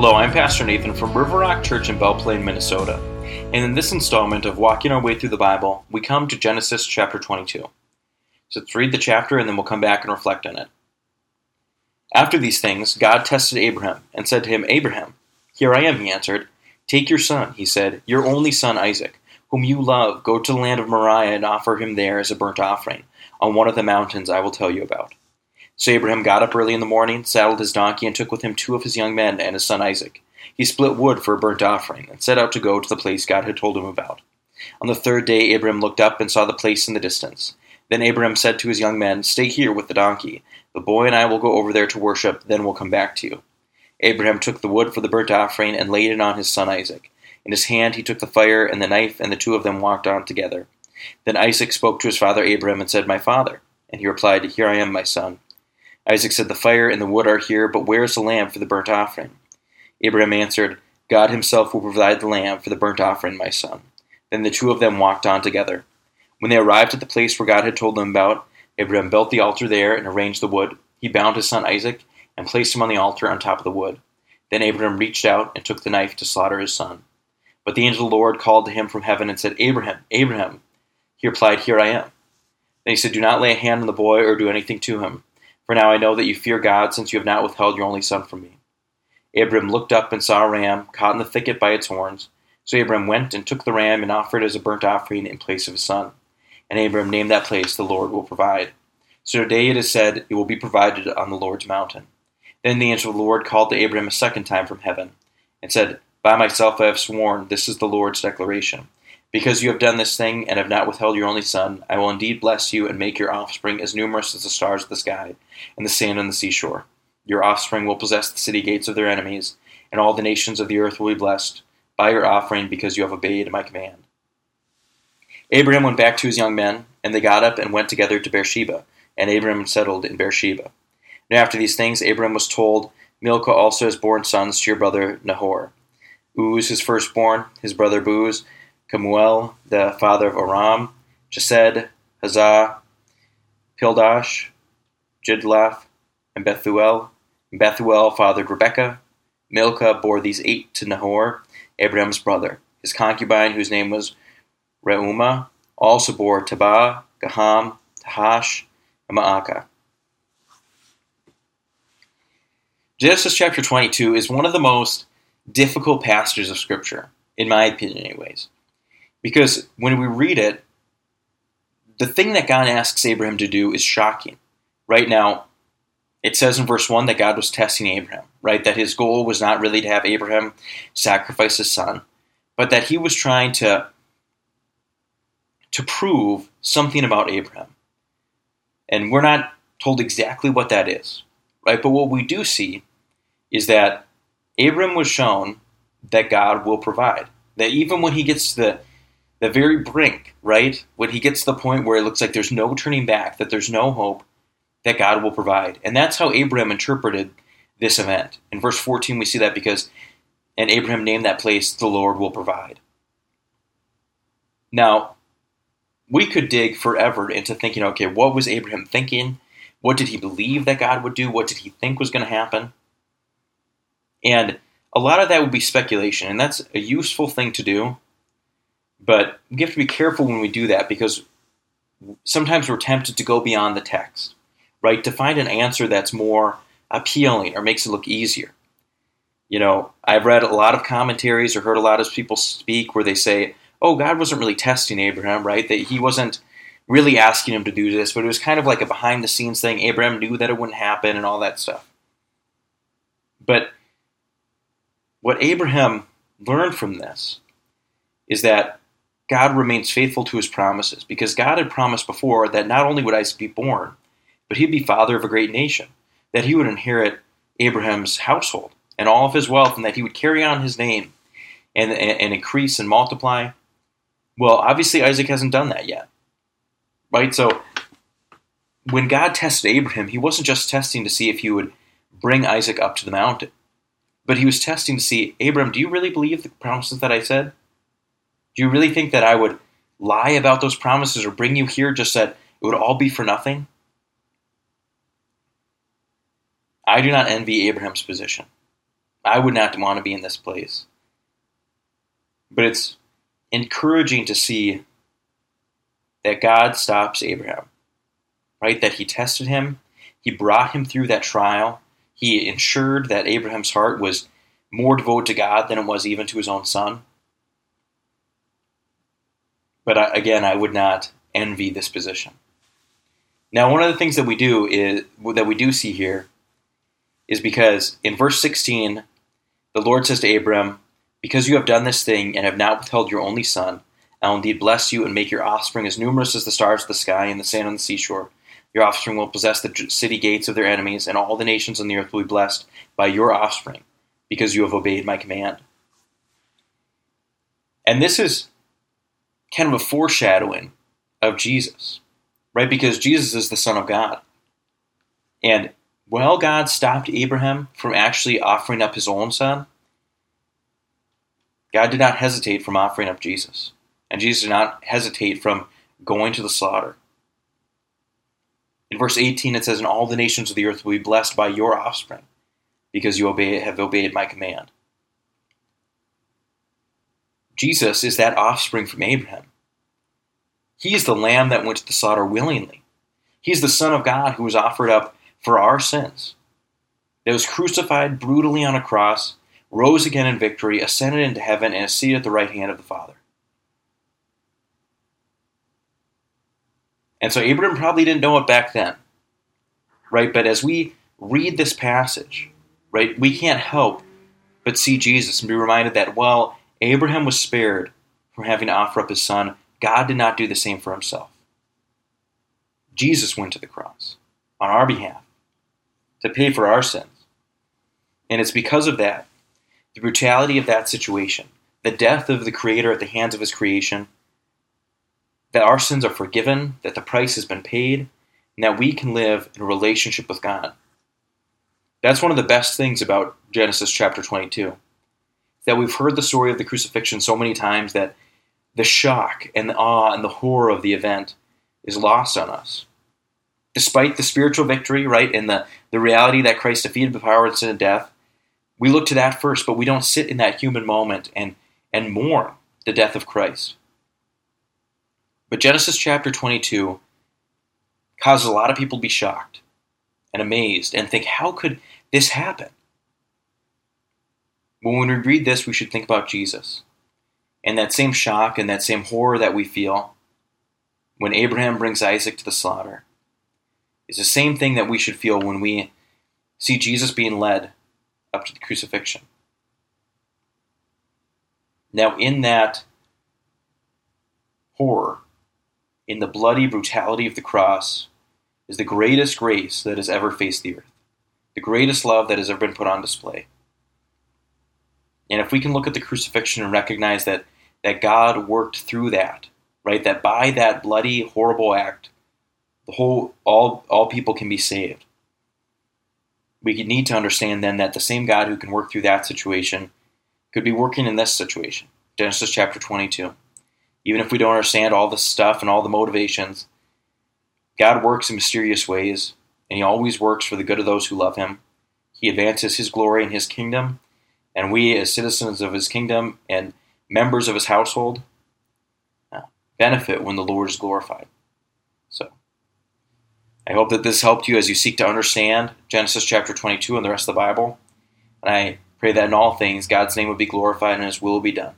Hello, I'm Pastor Nathan from River Rock Church in Belle Plaine, Minnesota. And in this installment of Walking Our Way Through the Bible, we come to Genesis chapter 22. So let's read the chapter and then we'll come back and reflect on it. After these things, God tested Abraham and said to him, Abraham, here I am, he answered. Take your son, he said, your only son Isaac, whom you love, go to the land of Moriah and offer him there as a burnt offering on one of the mountains I will tell you about. So Abraham got up early in the morning, saddled his donkey, and took with him two of his young men and his son Isaac. He split wood for a burnt offering, and set out to go to the place God had told him about. On the third day, Abraham looked up and saw the place in the distance. Then Abraham said to his young men, Stay here with the donkey. The boy and I will go over there to worship, then we'll come back to you. Abraham took the wood for the burnt offering and laid it on his son Isaac. In his hand he took the fire and the knife, and the two of them walked on together. Then Isaac spoke to his father Abraham and said, My father. And he replied, Here I am, my son. Isaac said, The fire and the wood are here, but where is the lamb for the burnt offering? Abraham answered, God himself will provide the lamb for the burnt offering, my son. Then the two of them walked on together. When they arrived at the place where God had told them about, Abraham built the altar there and arranged the wood. He bound his son Isaac and placed him on the altar on top of the wood. Then Abraham reached out and took the knife to slaughter his son. But the angel of the Lord called to him from heaven and said, Abraham, Abraham. He replied, Here I am. Then he said, Do not lay a hand on the boy or do anything to him. For now I know that you fear God, since you have not withheld your only son from me. Abram looked up and saw a ram caught in the thicket by its horns. So Abram went and took the ram and offered it as a burnt offering in place of his son. And Abram named that place, The Lord Will Provide. So today it is said, It will be provided on the Lord's mountain. Then the angel of the Lord called to Abram a second time from heaven, and said, By myself I have sworn, this is the Lord's declaration. Because you have done this thing and have not withheld your only son, I will indeed bless you and make your offspring as numerous as the stars of the sky and the sand on the seashore. Your offspring will possess the city gates of their enemies, and all the nations of the earth will be blessed by your offering because you have obeyed my command. Abraham went back to his young men, and they got up and went together to Beersheba, and Abraham settled in Beersheba. Now after these things, Abraham was told, Milcah also has borne sons to your brother Nahor. Uz, his firstborn, his brother Buz, Kemuel, the father of Aram, Chesed, Hazah, Pildash, Jidlaph, and Bethuel. And Bethuel fathered Rebekah. Milcah bore these eight to Nahor, Abraham's brother. His concubine, whose name was Reumah, also bore Tebah, Gaham, Tahash, and Maacah. Genesis chapter 22 is one of the most difficult passages of Scripture, in my opinion, anyways. Because when we read it, the thing that God asks Abraham to do is shocking. Right now, it says in verse 1 that God was testing Abraham, right? That his goal was not really to have Abraham sacrifice his son, but that he was trying to, to prove something about Abraham. And we're not told exactly what that is, right? But what we do see is that Abraham was shown that God will provide. That even when he gets to the the very brink, right? When he gets to the point where it looks like there's no turning back, that there's no hope, that God will provide. And that's how Abraham interpreted this event. In verse 14, we see that because, and Abraham named that place, the Lord will provide. Now, we could dig forever into thinking, okay, what was Abraham thinking? What did he believe that God would do? What did he think was going to happen? And a lot of that would be speculation, and that's a useful thing to do but we have to be careful when we do that because sometimes we're tempted to go beyond the text, right? To find an answer that's more appealing or makes it look easier. You know, I've read a lot of commentaries or heard a lot of people speak where they say, oh, God wasn't really testing Abraham, right? That he wasn't really asking him to do this, but it was kind of like a behind the scenes thing. Abraham knew that it wouldn't happen and all that stuff. But what Abraham learned from this is that God remains faithful to his promises because God had promised before that not only would Isaac be born, but he'd be father of a great nation, that he would inherit Abraham's household and all of his wealth, and that he would carry on his name and, and, and increase and multiply. Well, obviously, Isaac hasn't done that yet. Right? So, when God tested Abraham, he wasn't just testing to see if he would bring Isaac up to the mountain, but he was testing to see, Abraham, do you really believe the promises that I said? Do you really think that I would lie about those promises or bring you here just that it would all be for nothing? I do not envy Abraham's position. I would not want to be in this place. But it's encouraging to see that God stops Abraham, right? That he tested him, he brought him through that trial, he ensured that Abraham's heart was more devoted to God than it was even to his own son. But I, again, I would not envy this position. Now, one of the things that we do is that we do see here is because in verse 16, the Lord says to Abram, Because you have done this thing and have not withheld your only son, I will indeed bless you and make your offspring as numerous as the stars of the sky and the sand on the seashore. Your offspring will possess the city gates of their enemies, and all the nations on the earth will be blessed by your offspring, because you have obeyed my command. And this is kind of a foreshadowing of Jesus, right? Because Jesus is the Son of God. And while God stopped Abraham from actually offering up his own son, God did not hesitate from offering up Jesus. And Jesus did not hesitate from going to the slaughter. In verse 18, it says, And all the nations of the earth will be blessed by your offspring, because you obey, have obeyed my command. Jesus is that offspring from Abraham. He is the lamb that went to the slaughter willingly. He is the Son of God who was offered up for our sins, that was crucified brutally on a cross, rose again in victory, ascended into heaven, and is seated at the right hand of the Father. And so Abraham probably didn't know it back then, right? But as we read this passage, right, we can't help but see Jesus and be reminded that, well, Abraham was spared from having to offer up his son. God did not do the same for himself. Jesus went to the cross on our behalf to pay for our sins. And it's because of that, the brutality of that situation, the death of the Creator at the hands of His creation, that our sins are forgiven, that the price has been paid, and that we can live in a relationship with God. That's one of the best things about Genesis chapter 22. That we've heard the story of the crucifixion so many times that the shock and the awe and the horror of the event is lost on us. Despite the spiritual victory, right, and the, the reality that Christ defeated the power of sin and death, we look to that first, but we don't sit in that human moment and, and mourn the death of Christ. But Genesis chapter 22 causes a lot of people to be shocked and amazed and think, how could this happen? Well, when we read this, we should think about Jesus and that same shock and that same horror that we feel when Abraham brings Isaac to the slaughter is the same thing that we should feel when we see Jesus being led up to the crucifixion. Now, in that horror, in the bloody brutality of the cross is the greatest grace that has ever faced the earth, the greatest love that has ever been put on display. And if we can look at the crucifixion and recognize that, that God worked through that, right, that by that bloody, horrible act, the whole all all people can be saved. We need to understand then that the same God who can work through that situation could be working in this situation. Genesis chapter 22 even if we don't understand all the stuff and all the motivations, God works in mysterious ways, and He always works for the good of those who love Him. He advances His glory and His kingdom, and we, as citizens of His kingdom and members of His household, uh, benefit when the Lord is glorified. So, I hope that this helped you as you seek to understand Genesis chapter 22 and the rest of the Bible. And I pray that in all things God's name would be glorified and His will be done.